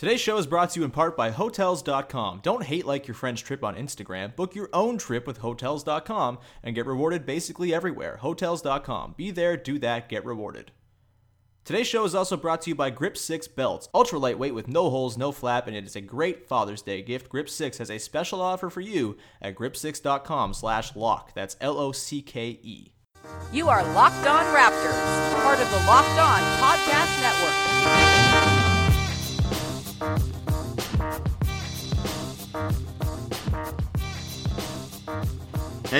Today's show is brought to you in part by Hotels.com. Don't hate like your friend's trip on Instagram. Book your own trip with Hotels.com and get rewarded basically everywhere. Hotels.com. Be there, do that, get rewarded. Today's show is also brought to you by Grip 6 belts. Ultra lightweight with no holes, no flap, and it is a great Father's Day gift. Grip 6 has a special offer for you at grip6.com slash lock. That's L-O-C-K-E. You are Locked On Raptors, part of the Locked On Podcast Network. Hey,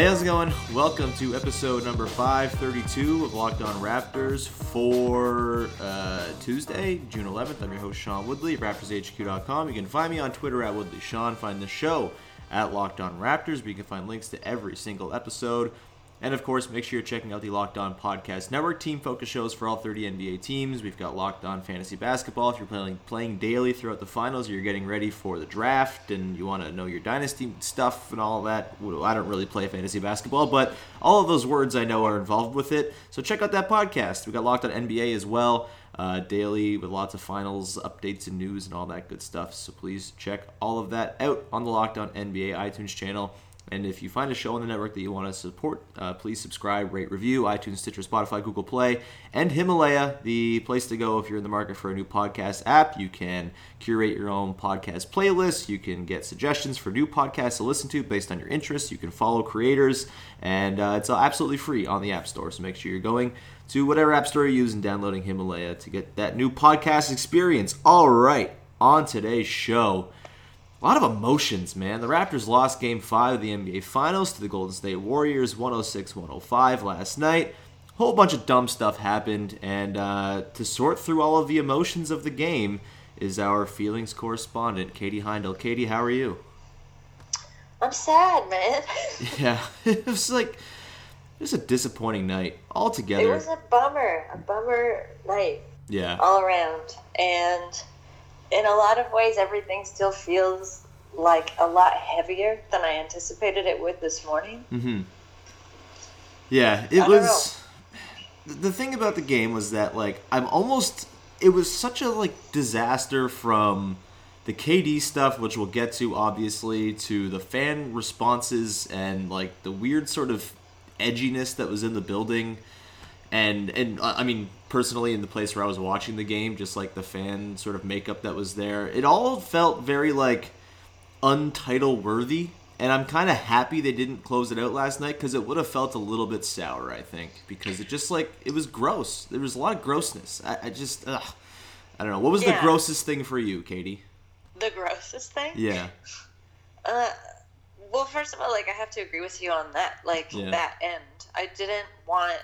how's it going? Welcome to episode number 532 of Locked On Raptors for uh, Tuesday, June 11th. I'm your host, Sean Woodley of RaptorsHQ.com. You can find me on Twitter at Woodley Sean. Find the show at Locked On Raptors, where you can find links to every single episode. And of course, make sure you're checking out the Locked On Podcast Network team focus shows for all 30 NBA teams. We've got Locked On Fantasy Basketball if you're playing playing daily throughout the finals you're getting ready for the draft and you want to know your dynasty stuff and all that. I don't really play fantasy basketball, but all of those words I know are involved with it. So check out that podcast. We got Locked On NBA as well. Uh, daily with lots of finals updates and news and all that good stuff. So please check all of that out on the Locked On NBA iTunes channel. And if you find a show on the network that you want to support, uh, please subscribe, rate, review, iTunes, Stitcher, Spotify, Google Play, and Himalaya, the place to go if you're in the market for a new podcast app. You can curate your own podcast playlist. You can get suggestions for new podcasts to listen to based on your interests. You can follow creators, and uh, it's absolutely free on the App Store. So make sure you're going to whatever App Store you use and downloading Himalaya to get that new podcast experience. All right, on today's show a lot of emotions, man. The Raptors lost game five of the NBA Finals to the Golden State Warriors 106 105 last night. A whole bunch of dumb stuff happened, and uh, to sort through all of the emotions of the game is our feelings correspondent, Katie Heindl. Katie, how are you? I'm sad, man. yeah, it was like, it was a disappointing night altogether. It was a bummer, a bummer night. Yeah. All around. And in a lot of ways, everything still feels like a lot heavier than I anticipated it would this morning. Mm-hmm. Yeah, it was. The thing about the game was that like I'm almost. It was such a like disaster from the KD stuff, which we'll get to obviously, to the fan responses and like the weird sort of edginess that was in the building, and and uh, I mean personally in the place where I was watching the game, just like the fan sort of makeup that was there, it all felt very like untitle worthy. And I'm kind of happy they didn't close it out last night because it would have felt a little bit sour, I think, because it just like it was gross. There was a lot of grossness. I, I just, ugh, I don't know. What was Yeah. the grossest thing for you, Katie? The grossest thing? Yeah, Uh, well, first of all, like, I have to agree with you on that. Like, Yeah. that end. I didn't want,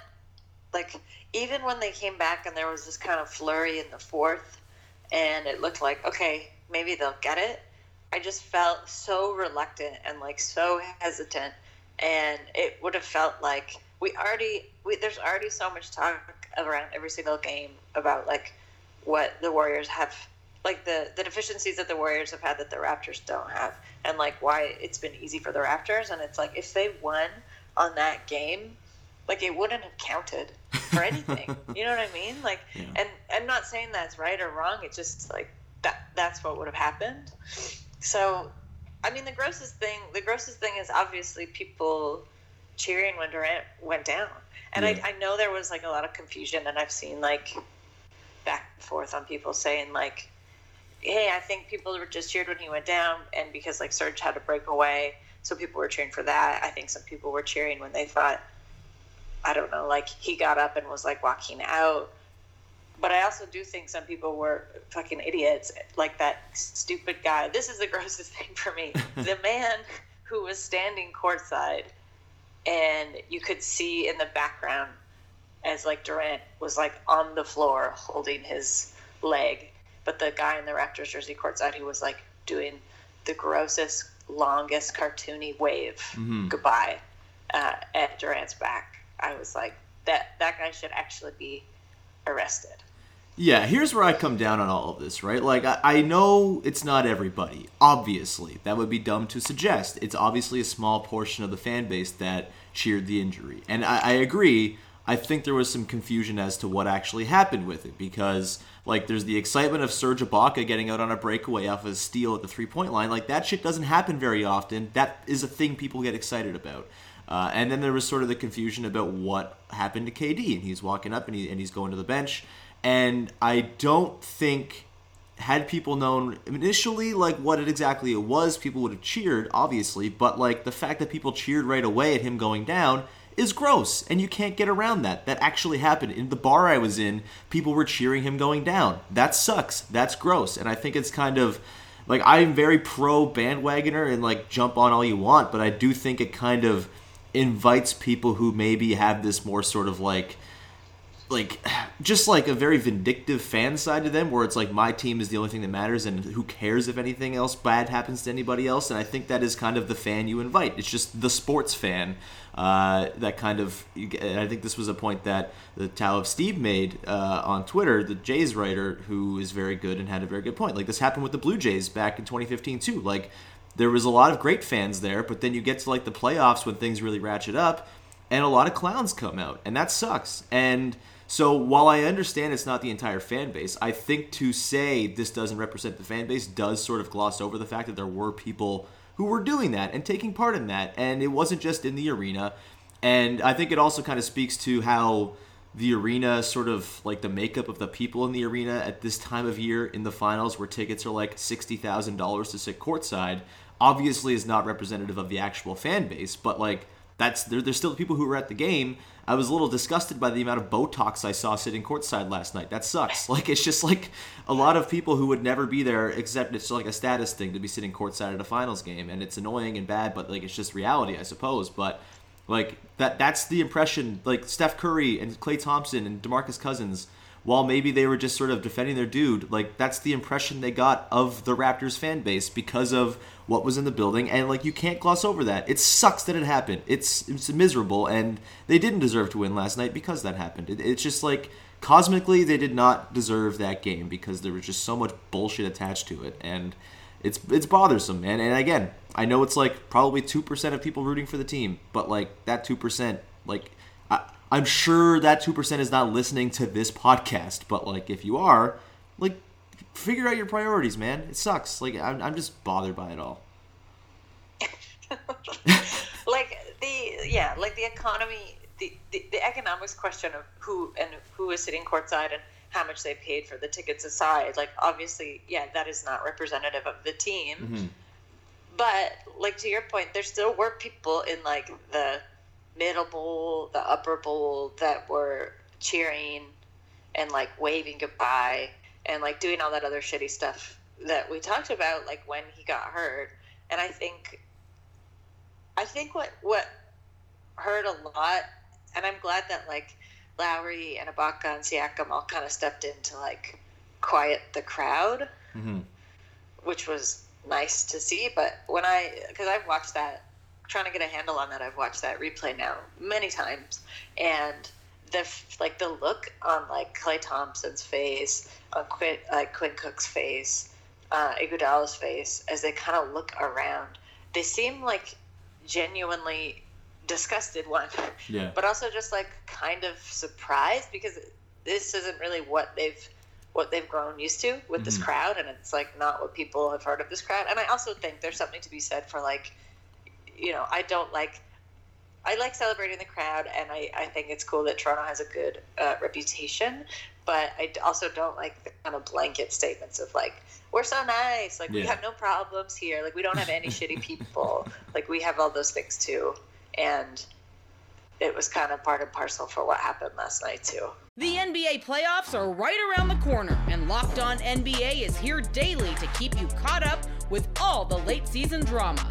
like, even when they came back and there was this kind of flurry in the fourth, and it looked like, okay, maybe they'll get it. I just felt so reluctant and like so hesitant, and it would have felt like we already we, there's already so much talk around every single game about like what the Warriors have like the the deficiencies that the Warriors have had that the Raptors don't have, and like why it's been easy for the Raptors. And it's like if they won on that game, like it wouldn't have counted for anything. you know what I mean? Like, Yeah. and I'm not saying that's right or wrong. It's just like that that's what would have happened. So, I mean, the grossest thing the grossest thing is obviously people cheering when Durant went down. And Yeah. I, I know there was like a lot of confusion, and I've seen like back and forth on people saying like hey, I think people were just cheered when he went down, and because like Serge had to break away, so people were cheering for that. I think some people were cheering when they thought, I don't know, like he got up and was like walking out. But I also do think some people were fucking idiots, like that stupid guy. This is the grossest thing for me. the man who was standing courtside, and you could see in the background as like Durant was like on the floor holding his leg, but the guy in the Raptors jersey courtside who was like doing the grossest, longest cartoony wave Mhm. goodbye uh, at Durant's back. I was like, that that guy should actually be arrested. Yeah, here's where I come down on all of this, right? Like, I, I know it's not everybody, obviously. That would be dumb to suggest. It's obviously a small portion of the fan base that cheered the injury. And I, I agree, I think there was some confusion as to what actually happened with it because, like, there's the excitement of Serge Ibaka getting out on a breakaway off a steal at the three point line. Like, that shit doesn't happen very often. That is a thing people get excited about. Uh, and then there was sort of the confusion about what happened to KD, and he's walking up and, he, and he's going to the bench. And I don't think had people known initially like what it exactly it was, people would have cheered, obviously. But like the fact that people cheered right away at him going down is gross, and you can't get around that. That actually happened in the bar I was in. People were cheering him going down. That sucks. That's gross, and I think it's kind of like I'm very pro bandwagoner and like jump on all you want, but I do think it kind of invites people who maybe have this more sort of like like just like a very vindictive fan side to them where it's like my team is the only thing that matters and who cares if anything else bad happens to anybody else? And i think that is kind of the fan you invite. It's just the sports fan uh, that kind of and i think this was a point that the Tao of Stieb made uh, on twitter the jays writer who is very good and had a very good point. Like this happened with the blue jays back in 2015 too. Like there was a lot of great fans there but then you get to like the playoffs when things really ratchet up and a lot of clowns come out, and that sucks. And so, while I understand it's not the entire fan base, I think to say this doesn't represent the fan base does sort of gloss over the fact that there were people who were doing that and taking part in that, and it wasn't just in the arena. And I think it also kind of speaks to how the arena sort of like the makeup of the people in the arena at this time of year in the finals where tickets are like $60,000 to sit courtside obviously is not representative of the actual fan base but like that's there, there's still people who were at the game. I was a little disgusted by the amount of Botox I saw sitting courtside last night. That sucks. Like it's just like a lot of people who would never be there, except it's like a status thing to be sitting courtside at a finals game, and it's annoying and bad, but like it's just reality, I suppose. But like that that's the impression. Like Steph Curry and Klay Thompson and DeMarcus Cousins, while maybe they were just sort of defending their dude, like that's the impression they got of the Raptors fan base because of what was in the building, and like you can't gloss over that. It sucks that it happened. It's it's miserable, and they didn't deserve to win last night because that happened. It, it's just like cosmically they did not deserve that game because there was just so much bullshit attached to it, and it's it's bothersome, man. And again, I know it's like probably two percent of people rooting for the team, but like that two percent, like I'm sure that two percent is not listening to this podcast, but like if you are, like figure out your priorities, man. It sucks. Like I'm, I'm just bothered by it all. like the yeah, like the economy, the, the the economics question of who and who is sitting courtside and how much they paid for the tickets aside. Like obviously, yeah, that is not representative of the team. Mhm. But like to your point, there still were people in like the middle bowl, the upper bowl that were cheering and like waving goodbye and like doing all that other shitty stuff that we talked about like when he got hurt. And I think I think what what hurt a lot and I'm glad that like Lowry and Ibaka and Siakam all kind of stepped in to like quiet the crowd Mm-hmm. which was nice to see. But when I, because I've watched that, trying to get a handle on that, I've watched that replay now many times, and the like the look on like Klay Thompson's face, on Quinn, like Quinn Cook's face, uh, Iguodala's face, as they kind of look around, they seem like genuinely disgusted one Yeah. but also just like kind of surprised because this isn't really what they've what they've grown used to with this Mhm. crowd and it's like not what people have heard of this crowd and i also think there's something to be said for like you know i don't like i like celebrating the crowd and i, I think it's cool that toronto has a good uh, reputation but I also don't like the kind of blanket statements of like we're so nice, like we have no problems here, like we don't have any shitty people, like we have all those things too, and it was kind of part and parcel for what happened last night too. The NBA playoffs are right around the corner, and Locked On NBA is here daily to keep you caught up with all the late season drama.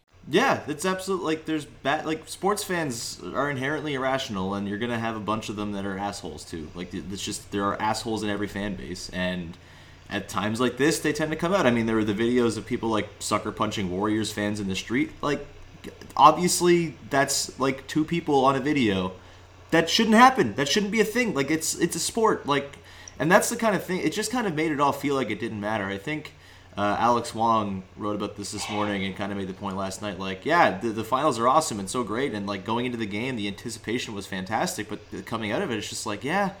Yeah, it's absolutely like there's bad like sports fans are inherently irrational, and you're gonna have a bunch of them that are assholes too. Like it's just there are assholes in every fan base, and at times like this, they tend to come out. I mean, there were the videos of people like sucker punching Warriors fans in the street. Like, obviously, that's like two people on a video. That shouldn't happen. That shouldn't be a thing. Like it's it's a sport. Like, and that's the kind of thing. It just kind of made it all feel like it didn't matter. I think. Uh, Alex Wong wrote about this this morning and kind of made the point last night. Like, yeah, the, the finals are awesome and so great, and like going into the game, the anticipation was fantastic. But coming out of it, it's just like, yeah,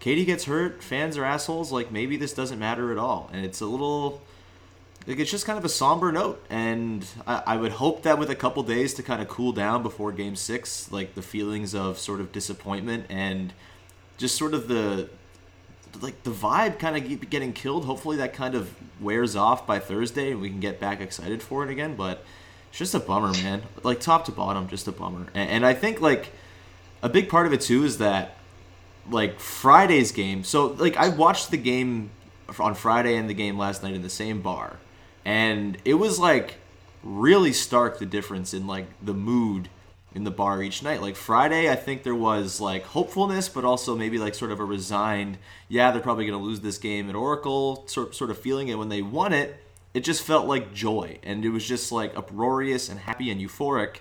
KD gets hurt, fans are assholes. Like, maybe this doesn't matter at all, and it's a little like it's just kind of a somber note. And I, I would hope that with a couple days to kind of cool down before Game Six, like the feelings of sort of disappointment and just sort of the like the vibe kind of getting killed. Hopefully that kind of wears off by Thursday and we can get back excited for it again. But it's just a bummer, man. Like top to bottom, just a bummer. And, and I think like a big part of it too is that like Friday's game. So like I watched the game on Friday and the game last night in the same bar, and it was like really stark the difference in like the mood in the bar each night. Like Friday, I think there was like hopefulness, but also maybe like sort of a resigned, yeah, they're probably going to lose this game at Oracle sort sort of feeling. And when they won it, it just felt like joy, and it was just like uproarious and happy and euphoric.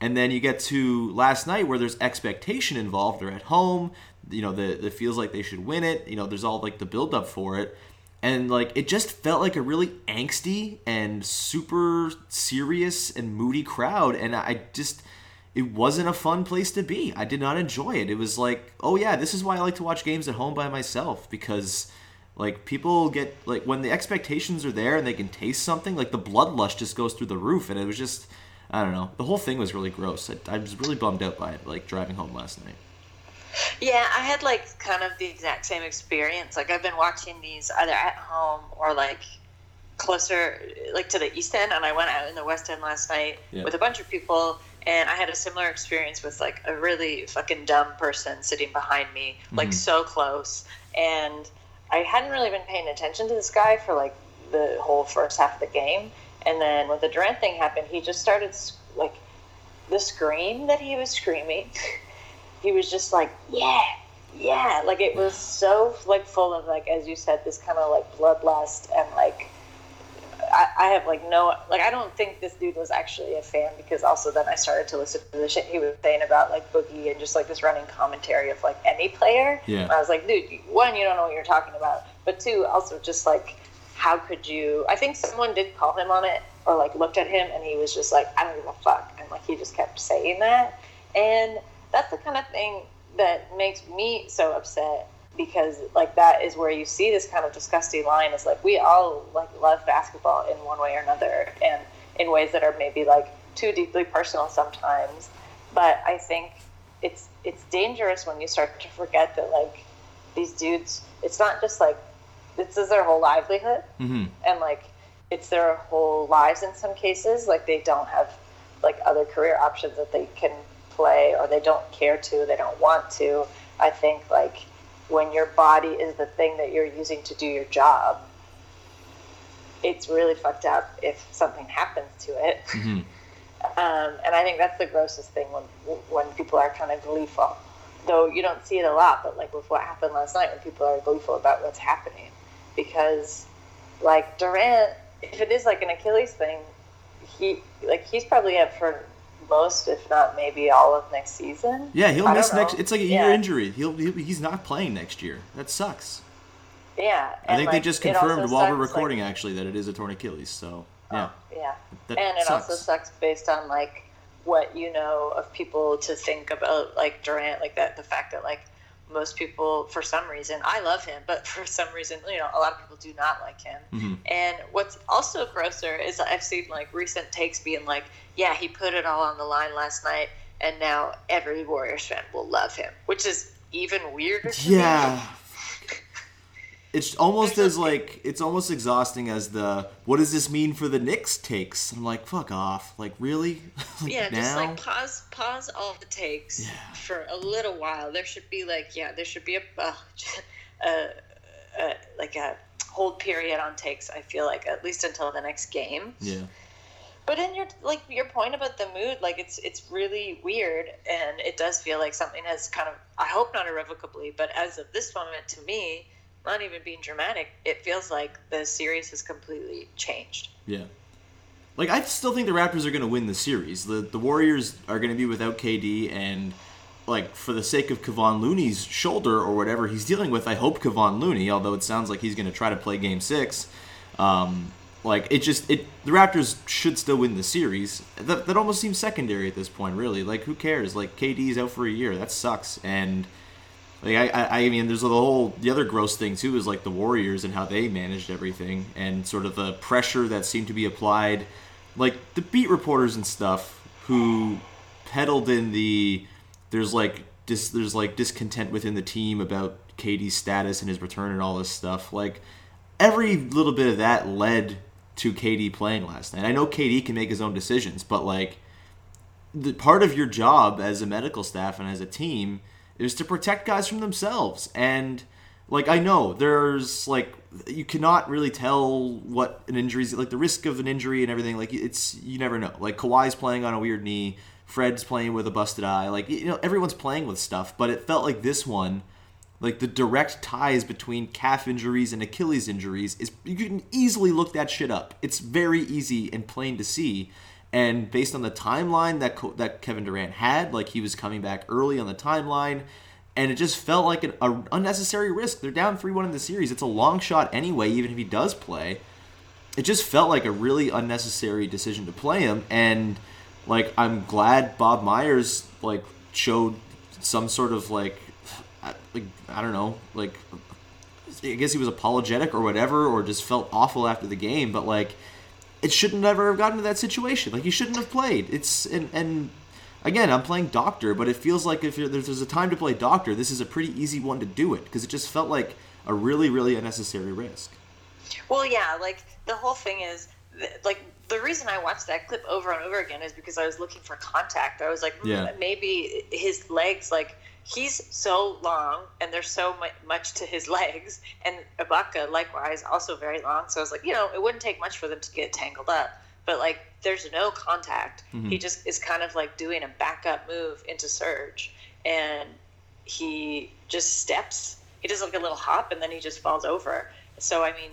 And then you get to last night where there's expectation involved. They're at home, you know, the it feels like they should win it. You know, there's all like the build up for it. And like it just felt like a really angsty and super serious and moody crowd. And I just it wasn't a fun place to be. I did not enjoy it. It was like, oh yeah, this is why I like to watch games at home by myself because like people get like when the expectations are there and they can taste something, like the bloodlust just goes through the roof and it was just I don't know. The whole thing was really gross. I, I was really bummed out by it like driving home last night. Yeah, I had like kind of the exact same experience. Like I've been watching these either at home or like closer like to the east end and I went out in the west end last night Yeah. with a bunch of people and I had a similar experience with like a really fucking dumb person sitting behind me, like mm-hmm. so close. And I hadn't really been paying attention to this guy for like the whole first half of the game. And then when the Durant thing happened, he just started like the scream that he was screaming. he was just like, yeah, yeah. Like it was so like full of like, as you said, this kind of like bloodlust and like I, I have like no like I don't think this dude was actually a fan because also then I started to listen to the shit he was saying about like Boogie and just like this running commentary of like any player. Yeah. And I was like, dude, one, you don't know what you're talking about, but two, also just like, how could you? I think someone did call him on it or like looked at him and he was just like, I don't give a fuck, and like he just kept saying that, and that's the kind of thing that makes me so upset because like that is where you see this kind of disgusting line is like we all like love basketball in one way or another and in ways that are maybe like too deeply personal sometimes. But i think it's it's dangerous when you start to forget that like these dudes it's not just like this is their whole livelihood Mm-hmm. and like it's their whole lives in some cases. Like they don't have like other career options that they can play or they don't care to they don't want to. I think like when your body is the thing that you're using to do your job it's really fucked up if something happens to it. Mm-hmm. um, and i think that's the grossest thing when when people are kind of gleeful. Though you don't see it a lot but like with what happened last night when people are gleeful about what's happening. Because like Durant, if it is like an Achilles thing, he like he's probably up for most, if not maybe all of next season. Yeah, he'll I miss next. It's like a year Yeah. injury. He'll, he'll he's not playing next year. That sucks. Yeah, I think they just confirmed while we're sucks, like- recording actually that it is a torn Achilles. So yeah, oh, yeah, that and it sucks. also sucks based on like what you know of people to think about like Durant, like that the fact that like most people for some reason I love him, but for some reason you know a lot of people do not like him. Mm-hmm. And what's also grosser is I've seen like recent takes being like, yeah, he put it all on the line last night, and now every Warriors fan will love him, which is even weirder. To me. It's almost as like it's almost exhausting as the what does this mean for the Knicks takes? I'm like, fuck off. Like really? like yeah, now? just like pause, pause all the takes Yeah. for a little while. There should be like, yeah, there should be a, a, a, a like a hold period on takes. I feel like at least until the next game. yeah. But in your like your point about the mood, like it's it's really weird, and it does feel like something has kind of I hope not irrevocably, but as of this moment, to me, not even being dramatic, it feels like the series has completely changed. Yeah. Like I still think the Raptors are going to win the series. The the Warriors are going to be without KD and like for the sake of Kevon Looney's shoulder or whatever he's dealing with, I hope Kevon Looney, although it sounds like he's going to try to play game 6, um like it just it the Raptors should still win the series. That that almost seems secondary at this point, really. Like who cares? Like KD's out for a year. That sucks. And like I, I, mean, there's the whole the other gross thing too is like the Warriors and how they managed everything and sort of the pressure that seemed to be applied, like the beat reporters and stuff who peddled in the there's like dis, there's like discontent within the team about KD's status and his return and all this stuff. Like every little bit of that led to KD playing last night. I know KD can make his own decisions, but like the part of your job as a medical staff and as a team is to protect guys from themselves and like I know there's like you cannot really tell what an injury is like the risk of an injury and everything like it's you never know like Kawhi's playing on a weird knee Fred's playing with a busted eye like you know everyone's playing with stuff but it felt like this one like the direct ties between calf injuries and Achilles injuries is you can easily look that shit up. It's very easy and plain to see. And based on the timeline that Co- that Kevin Durant had, like he was coming back early on the timeline, and it just felt like an a unnecessary risk. They're down three one in the series. It's a long shot anyway, even if he does play. It just felt like a really unnecessary decision to play him, and like I'm glad Bob Myers like showed some sort of like like I don't know, like I guess he was apologetic or whatever, or just felt awful after the game. But like, it shouldn't ever have gotten to that situation. Like, he shouldn't have played. It's and and again, I'm playing doctor, but it feels like if there's a time to play doctor, this is a pretty easy one to do it because it just felt like a really really unnecessary risk. Well, yeah, like the whole thing is like the reason I watched that clip over and over again is because I was looking for contact. I was like, hmm, Yeah. maybe his legs, like he's so long and there's so much to his legs, and Ibaka likewise also very long. So I was like, you know, it wouldn't take much for them to get tangled up. But like, there's no contact. He just is kind of like doing a backup move into Serge, and he just steps. He does like a little hop, and then he just falls over. So I mean,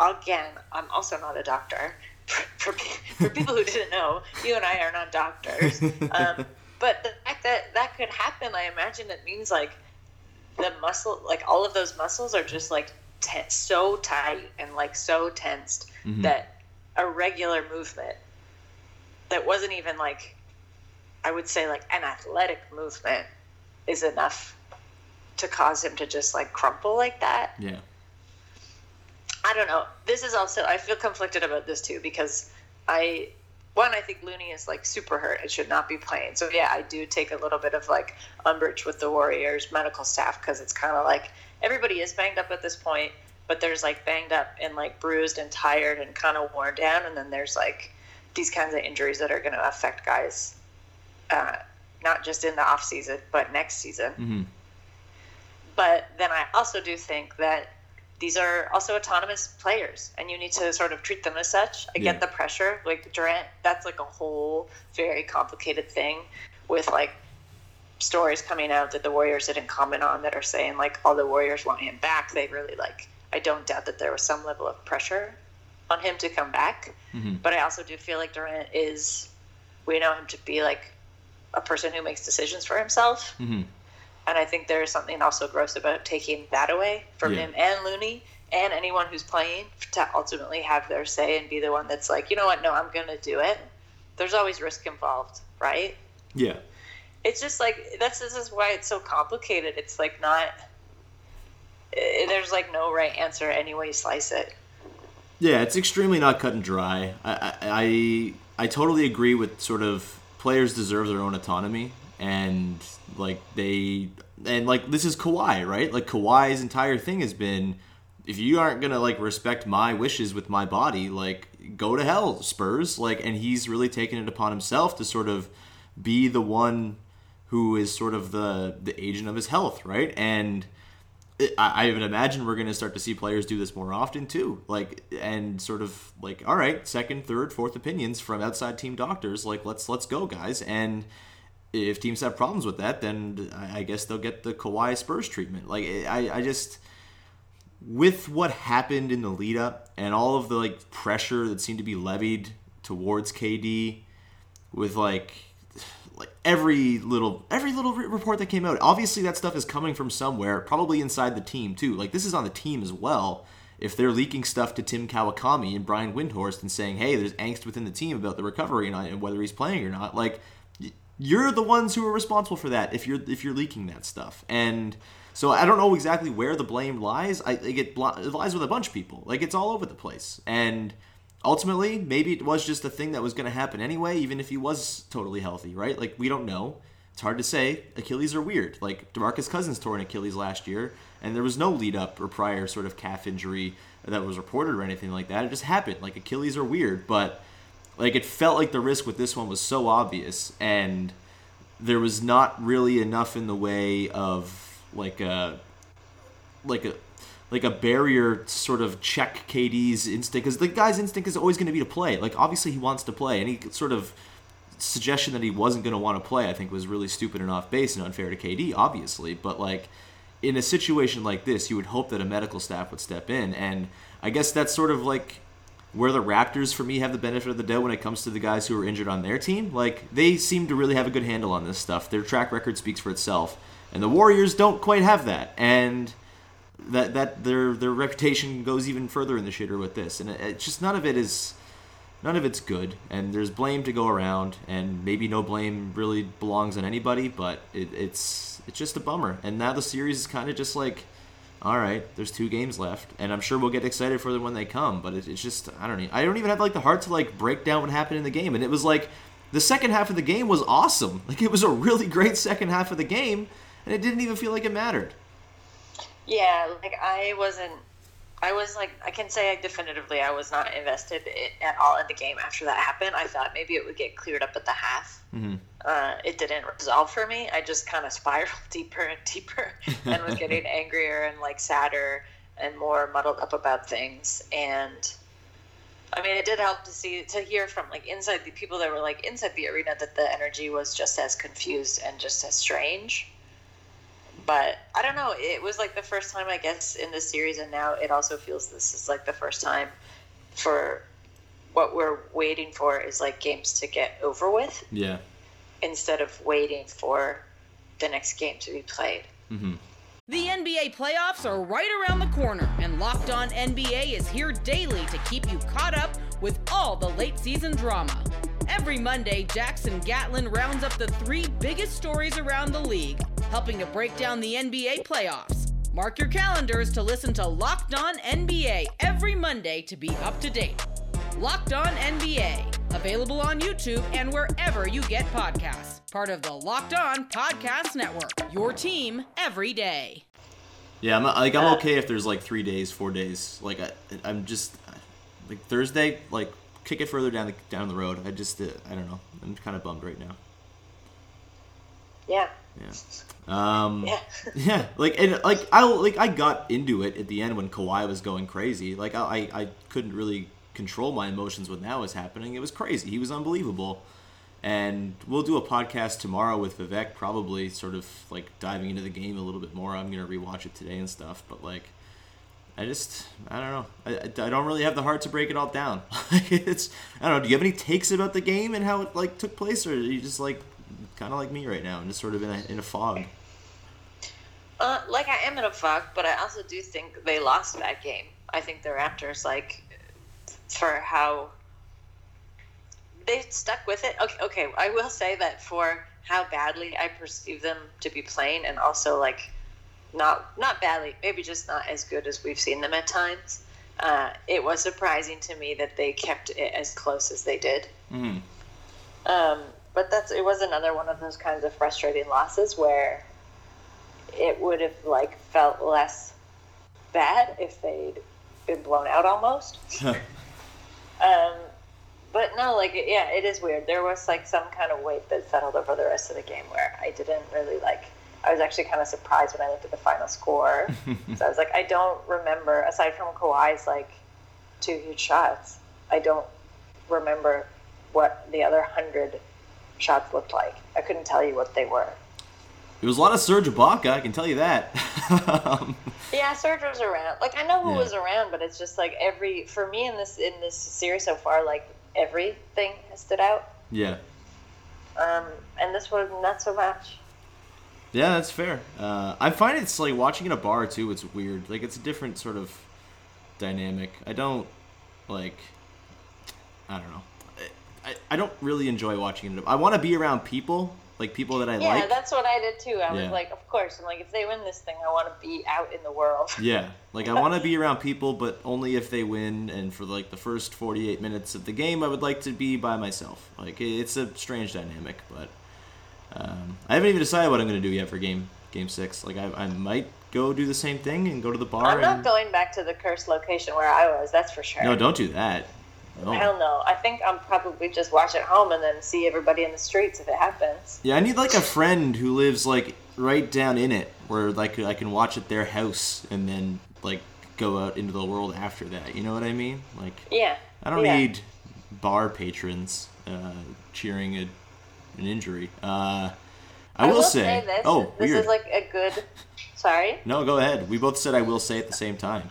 again, I'm also not a doctor. For, for, for people who didn't know, you and I are not doctors. Um, but the fact that that could happen, I imagine it means like the muscle, like all of those muscles are just like te- so tight and like so tensed that a regular movement that wasn't even like, I would say like an athletic movement is enough to cause him to just like crumple like that. Yeah. I don't know. This is also I feel conflicted about this too because I one I think Looney is like super hurt and should not be playing. So yeah, I do take a little bit of like umbrage with the Warriors medical staff because it's kind of like everybody is banged up at this point, but there's like banged up and like bruised and tired and kind of worn down, and then there's like these kinds of injuries that are going to affect guys, uh, not just in the off season but next season. hmm But then I also do think that these are also autonomous players, and you need to sort of treat them as such. I Yeah. get the pressure, like Durant. That's like a whole very complicated thing, with like stories coming out that the Warriors didn't comment on that are saying like all the Warriors want him back. They really like. I don't doubt that there was some level of pressure on him to come back, Mhm. but I also do feel like Durant is. We know him to be like a person who makes decisions for himself. hmm And I think there is something also gross about taking that away from Yeah. him and Looney and anyone who's playing to ultimately have their say and be the one that's like, you know what, no, I'm going to do it. There's always risk involved, right? Yeah. It's just like that's this is why it's so complicated. It's like not eh, there's like no right answer any way you slice it. Yeah, it's extremely not cut and dry. I, I I I totally agree with sort of players deserve their own autonomy and like they and like this is Kawhi, right? Like Kawhi's entire thing has been if you aren't gonna like respect my wishes with my body, like go to hell, Spurs. Like, and he's really taken it upon himself to sort of be the one who is sort of the the agent of his health, right? And I, would imagine we're going to start to see players do this more often too. Like, and sort of like, all right, second, third, fourth opinions from outside team doctors. Like, let's let's go, guys. And if teams have problems with that, then I, guess they'll get the Kawhi Spurs treatment. Like, eh, I I just with what happened in the lead up and all of the like pressure that seemed to be levied towards KD with like like every little every little report that came out obviously that stuff is coming from somewhere probably inside the team too like this is on the team as well if they're leaking stuff to Tim Kawakami and Brian Windhorst and saying hey there's angst within the team about the recovery and whether he's playing or not like you're the ones who are responsible for that if you're if you're leaking that stuff and so I don't know exactly where the blame lies. I think it, it lies with a bunch of people. Like it's all over the place. And ultimately, maybe it was just a thing that was going to happen anyway, even if he was totally healthy, right? Like we don't know. It's hard to say. Achilles are weird. Like DeMarcus Cousins tore an Achilles last year, and there was no lead up or prior sort of calf injury that was reported or anything like that. It just happened. Like Achilles are weird, but like it felt like the risk with this one was so obvious, and there was not really enough in the way of like a like a like a barrier to sort of check KD's instinct because the guy's instinct is always going to be to play. Like obviously he wants to play, any sort of suggestion that he wasn't going to want to play, I think, was really stupid and off base and unfair to KD, obviously. But like in a situation like this, you would hope that a medical staff would step in, and I guess that's sort of like where the Raptors, for me, have the benefit of the doubt when it comes to the guys who are injured on their team. Like they seem to really have a good handle on this stuff. Their track record speaks for itself and the Warriors don't quite have that, and that that their their reputation goes even further in the shitter with this, and it, just none of it is none of it's good, and there's blame to go around, and maybe no blame really belongs on anybody, but it, it's it's just a bummer, and now the series is kind of just like. All right, there's two games left, and I'm sure we'll get excited for them when they come. But it, it's just I don't I don't even have like the heart to like break down what happened in the game. And it was like the second half of the game was awesome. Like it was a really great second half of the game and it didn't even feel like it mattered. Yeah, like I wasn't. I was like, I can say definitively, I was not invested at all in the game after that happened. I thought maybe it would get cleared up at the half. Mm-hmm. Uh, it didn't resolve for me. I just kind of spiraled deeper and deeper, and was getting angrier and like sadder and more muddled up about things. And I mean, it did help to see to hear from like inside the people that were like inside the arena that the energy was just as confused and just as strange but I don't know. It was like the first time, I guess, in this series, and now it also feels this is like the first time for what we're waiting for is like games to get over with. Yeah. Instead of waiting for the next game to be played. Mm-hmm. The NBA playoffs are right around the corner, and Locked On NBA is here daily to keep you caught up with all the late season drama. Every Monday, Jackson Gatlin rounds up the three biggest stories around the league, helping to break down the NBA playoffs. Mark your calendars to listen to Locked On NBA every Monday to be up to date. Locked On NBA, available on YouTube and wherever you get podcasts. Part of the Locked On Podcast Network. Your team every day. Yeah, I'm like I'm okay if there's like three days, four days. Like I, I'm just like Thursday, like kick it further down the down the road. I just uh, I don't know. I'm kind of bummed right now. Yeah. Yeah. Um, yeah. yeah. Like and like I like I got into it at the end when Kawhi was going crazy. Like I I couldn't really control my emotions when that was happening. It was crazy. He was unbelievable. And we'll do a podcast tomorrow with Vivek, probably sort of like diving into the game a little bit more. I'm gonna rewatch it today and stuff. But like, I just I don't know. I, I don't really have the heart to break it all down. it's I don't know. Do you have any takes about the game and how it like took place, or are you just like kind of like me right now and just sort of in a in a fog? Uh, like I am in a fog, but I also do think they lost that game. I think the Raptors, like, for how they stuck with it. Okay, okay. I will say that for how badly I perceive them to be playing, and also like not not badly, maybe just not as good as we've seen them at times. Uh, it was surprising to me that they kept it as close as they did. Mhm. Um, but that's it was another one of those kinds of frustrating losses where it would have like felt less bad if they'd been blown out almost. Um, but no, like yeah, it is weird. There was like some kind of weight that settled over the rest of the game where I didn't really like. I was actually kind of surprised when I looked at the final score. so I was like, I don't remember aside from Kawhi's like two huge shots. I don't remember what the other hundred shots looked like. I couldn't tell you what they were. It was a lot of Serge Ibaka, I can tell you that. Um, Yeah, Serge was around. Like I know who Yeah. was around, but it's just like every for me in this in this series so far, like everything has stood out. yeah. Um, and this one not so much. Yeah, that's fair. Uh, I find it's like watching in a bar too. It's weird. Like it's a different sort of dynamic. I don't like. I don't know. I, I, don't really enjoy watching it. I want to be around people, like people that I Yeah, like. Yeah, that's what I did too. I Yeah. was like, of course. I'm like, if they win this thing, I want to be out in the world. Yeah, like I want to be around people, but only if they win. And for like the first forty-eight minutes of the game, I would like to be by myself. Like it's a strange dynamic, but um, I haven't even decided what I'm going to do yet for game game six. Like I, I might go do the same thing and go to the bar. I'm not and... going back to the cursed location where I was. That's for sure. No, don't do that. Hell no. I think I'm probably just watch at home and then see everybody in the streets if it happens. Yeah, I need like a friend who lives like right down in it, where like I can watch at their house and then like go out into the world after that. You know what I mean? Like Yeah. I don't yeah. need bar patrons uh, cheering a, an injury. Uh, I, will, say, this. oh, this weird. is like a good. Sorry. no, go ahead. We both said I will say at the same time.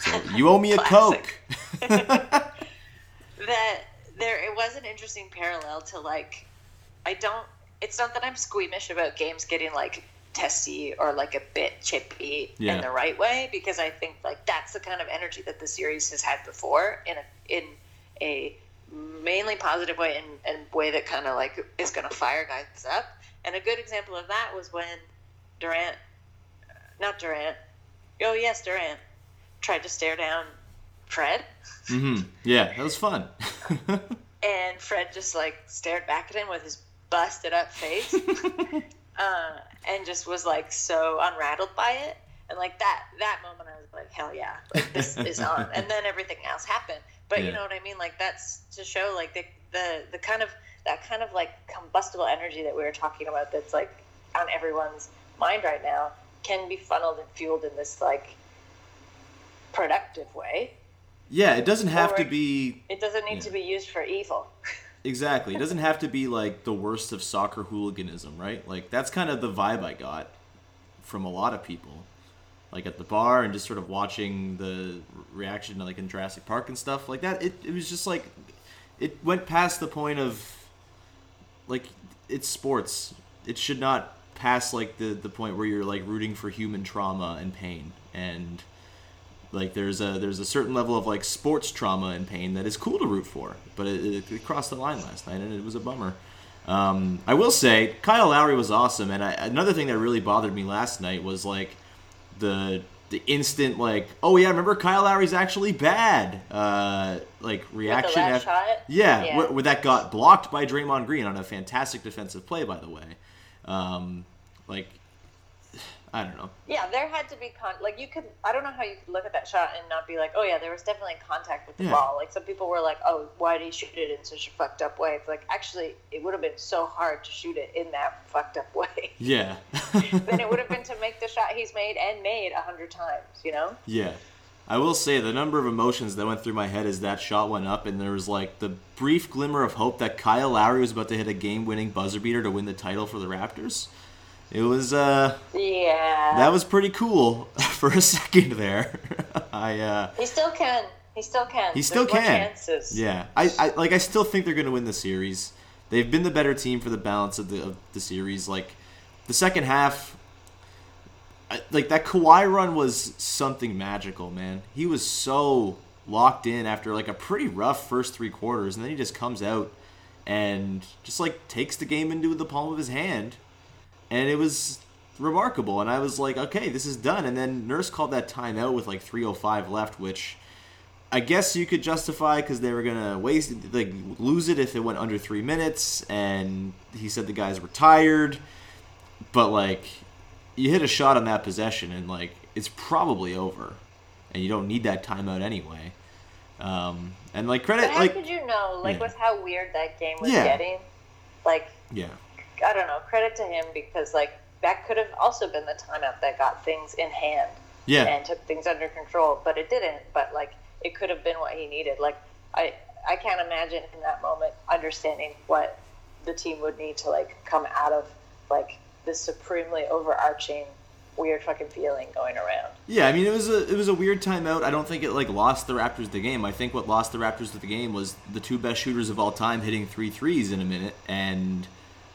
So you owe me a coke. there it was an interesting parallel to like I don't it's not that I'm squeamish about games getting like testy or like a bit chippy Yeah. in the right way because I think like that's the kind of energy that the series has had before in a in a mainly positive way and, and way that kind of like is going to fire guys up. And a good example of that was when Durant, not Durant, oh yes Durant, tried to stare down Fred. hmm Yeah, that was fun. and Fred just like stared back at him with his busted up face, uh, and just was like so unrattled by it. And like that that moment, I was like, hell yeah, like this is on. And then everything else happened. But you know what I mean? Like that's to show like the the the kind of that kind of like combustible energy that we were talking about. That's like on everyone's mind right now can be funneled and fueled in this like productive way. Yeah, it doesn't have to be It doesn't need Yeah. to be used for evil. Exactly. It doesn't have to be like the worst of soccer hooliganism, right? Like that's kind of the vibe I got from a lot of people, like at the bar and just sort of watching the reaction, like in Jurassic Park and stuff like that. It it was just like it went past the point of like it's sports. It should not pass like the the point where you're like rooting for human trauma and pain and like there's a there's a certain level of like sports trauma and pain that is cool to root for, but it, it, it crossed the line last night and it was a bummer. Um, I will say Kyle Lowry was awesome, and I, another thing that really bothered me last night was like the the instant like oh yeah remember Kyle Lowry's actually bad uh, like reaction last af- shot? yeah, Yeah. Where, where that got blocked by Draymond Green on a fantastic defensive play by the way um, like I don't know Yeah, there had to be con. Like you could, I don't know how you could look at that shot and not be like, oh yeah, there was definitely contact with the Yeah. ball. Like some people were like, oh, why did he shoot it in such a fucked up way? It's like actually, it would have been so hard to shoot it in that fucked up way. yeah then it would have been to make the shot he's made and made a hundred times. You know? Yeah. I will say the number of emotions that went through my head as that shot went up, and there was like the brief glimmer of hope that Kyle Lowry was about to hit a game winning buzzer beater to win the title for the Raptors. It was, uh, Yeah. that was pretty cool for a second there. I, uh, He still can. He still can. he still There's can. chances. Yeah. I, I, like, I still think they're going to win the series. They've been the better team for the balance of the, of the series. Like, the second half, I- like that Kawhi run was something magical, man. He was so locked in after like a pretty rough first three quarters, and then he just comes out and just like takes the game into the palm of his hand, and it was remarkable. And I was like, okay, this is done. And then Nurse called that timeout with like 3:05 left, which I guess you could justify because they were gonna waste like lose it if it went under three minutes, and he said the guys were tired, but like you hit a shot on that possession and like it's probably over, and you don't need that timeout anyway. Um, and like credit, But how like could you know, like, Yeah. with how weird that game was Yeah. getting? Like, yeah, I don't know, credit to him because, like, that could have also been the timeout that got things in hand yeah, and took things under control, but it didn't. But, like, it could have been what he needed. Like, I, I can't imagine in that moment understanding what the team would need to, like, come out of, like, this supremely overarching weird fucking feeling going around. Yeah, I mean it was a it was a weird timeout. I don't think it like lost the Raptors the game. I think what lost the Raptors the game was the two best shooters of all time hitting three threes in a minute and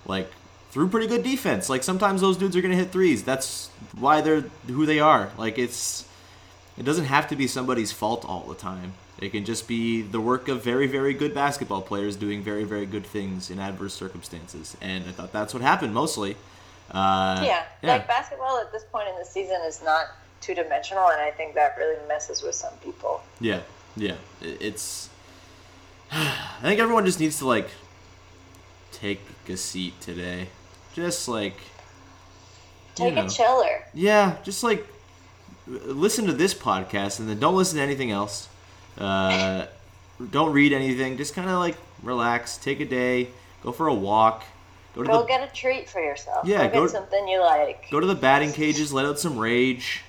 like through pretty good defense. Like sometimes those dudes are gonna hit threes. That's why they're who they are. Like it's it doesn't have to be somebody's fault all the time. It can just be the work of very very good basketball players doing very very good things in adverse circumstances. And I thought that's what happened mostly. Uh, yeah, like basketball at this point in the season is not two dimensional, and I think that really messes with some people. Yeah, yeah. It's. I think everyone just needs to like take a seat today. Just like. Take know. a chiller. Yeah, just like listen to this podcast and then don't listen to anything else. Uh, don't read anything. Just kind of like relax, take a day, go for a walk, go to Go the get a treat for yourself. Yeah, go, go- get something you like. go to the batting cages, let out some rage,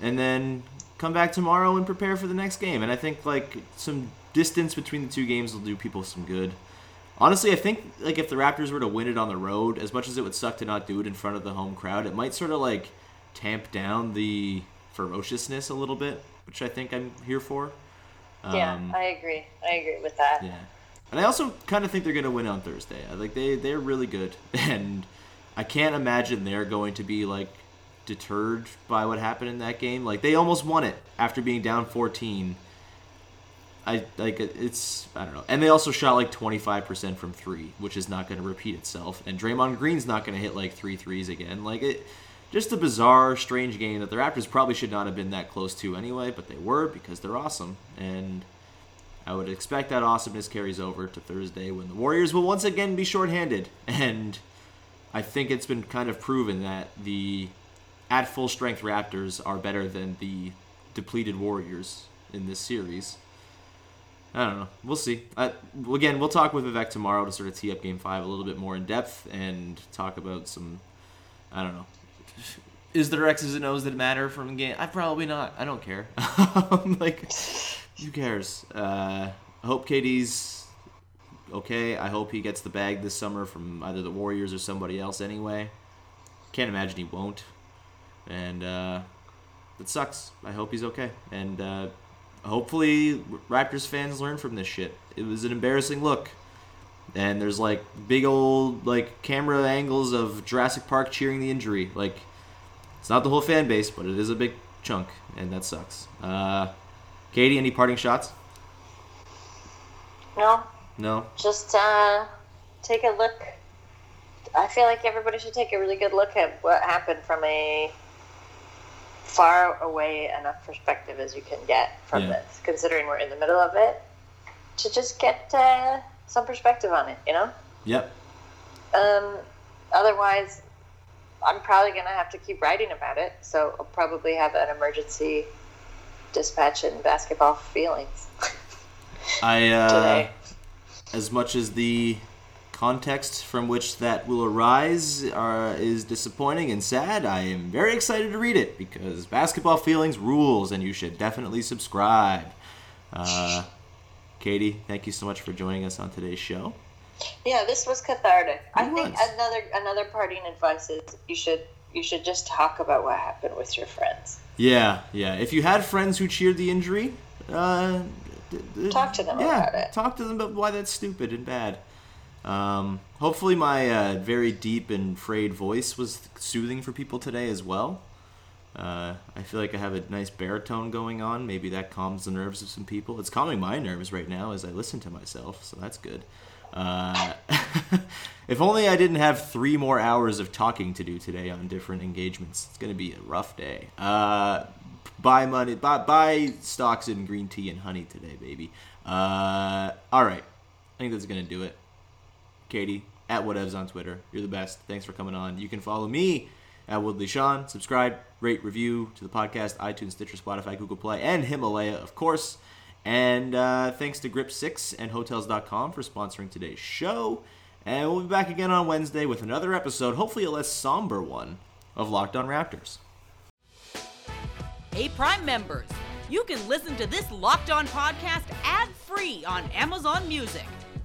and then come back tomorrow and prepare for the next game. And I think like some distance between the two games will do people some good. Honestly, I think like if the Raptors were to win it on the road, as much as it would suck to not do it in front of the home crowd, it might sort of like tamp down the ferociousness a little bit, which I think I'm here for. yeah, Um, I agree. I agree with that. yeah, and I also kind of think they're gonna win on Thursday. I Like they they're really good, and I can't imagine they're going to be like deterred by what happened in that game. Like they almost won it after being down 14. I like it's I don't know, and they also shot like 25% from three, which is not going to repeat itself. And Draymond Green's not going to hit like three threes again. Like it, just a bizarre, strange game that the Raptors probably should not have been that close to anyway, but they were because they're awesome. And I would expect that awesomeness carries over to Thursday when the Warriors will once again be shorthanded. And I think it's been kind of proven that the at full strength Raptors are better than the depleted Warriors in this series. I don't know. We'll see. Uh, again, we'll talk with Vivek tomorrow to sort of tee up Game Five a little bit more in depth and talk about some. I don't know. Is there X's and O's that matter from the game? I probably not. I don't care. like, who cares? Uh, I hope KD's okay. I hope he gets the bag this summer from either the Warriors or somebody else. Anyway, can't imagine he won't. And uh, it sucks. I hope he's okay. And uh, hopefully, Raptors fans learn from this shit. It was an embarrassing look. And there's like big old like camera angles of Jurassic Park cheering the injury. Like it's not the whole fan base, but it is a big chunk, and that sucks. Uh, Katie, any parting shots? No, No. just uh, take a look. I feel like everybody should take a really good look at what happened from a far away enough perspective as you can get from Yeah. this, considering we're in the middle of it, to just get uh, some perspective on it, you know? Yep. Um, otherwise, I'm probably going to have to keep writing about it, so I'll probably have an emergency dispatch in basketball feelings I uh, today. as much as the context from which that will arise uh, is disappointing and sad, I am very excited to read it because basketball feelings rules, and you should definitely subscribe. Uh, Katie, thank you so much for joining us on today's show. Yeah, this was cathartic. I It think another another parting advice is you should you should just talk about what happened with your friends. Yeah, yeah. If you had friends who cheered the injury, uh, Talk to them yeah, about it. Talk to them about why that's stupid and bad. Um, hopefully, my uh, very deep and frayed voice was soothing for people today as well. Uh, I feel like I have a nice baritone going on. Maybe that calms the nerves of some people. It's calming my nerves right now as I listen to myself, so that's good. Uh, if only I didn't have three more hours of talking to do today on different engagements. It's gonna be a rough day. Uh, buy money, buy, buy stocks in green tea and honey today, baby. Uh, all right, I think that's gonna do it. Katie at whatevs on Twitter. You're the best. Thanks for coming on. You can follow me at Woodley Sean. Subscribe, rate, review to the podcast, iTunes, Stitcher, Spotify, Google Play, and Himalaya, of course. And uh, thanks to Grip6 and Hotels.com for sponsoring today's show. And we'll be back again on Wednesday with another episode, hopefully a less somber one, of Locked On Raptors. Hey, Prime members, you can listen to this Locked On podcast ad free on Amazon Music.